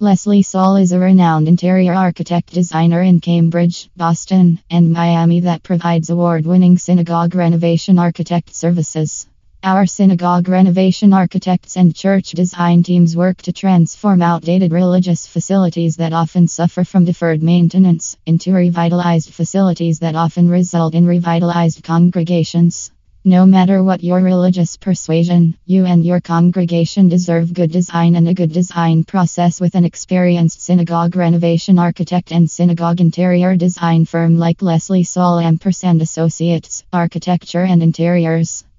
Leslie Saul is a renowned interior architect designer in Cambridge, Boston, and Miami that provides award winning synagogue renovation architect services. Our synagogue renovation architects and church design teams work to transform outdated religious facilities that often suffer from deferred maintenance into revitalized facilities that often result in revitalized congregations. No matter what your religious persuasion, you and your congregation deserve good design and a good design process with an experienced synagogue renovation architect and synagogue interior design firm like Leslie Saul Ampersand Associates, Architecture and Interiors.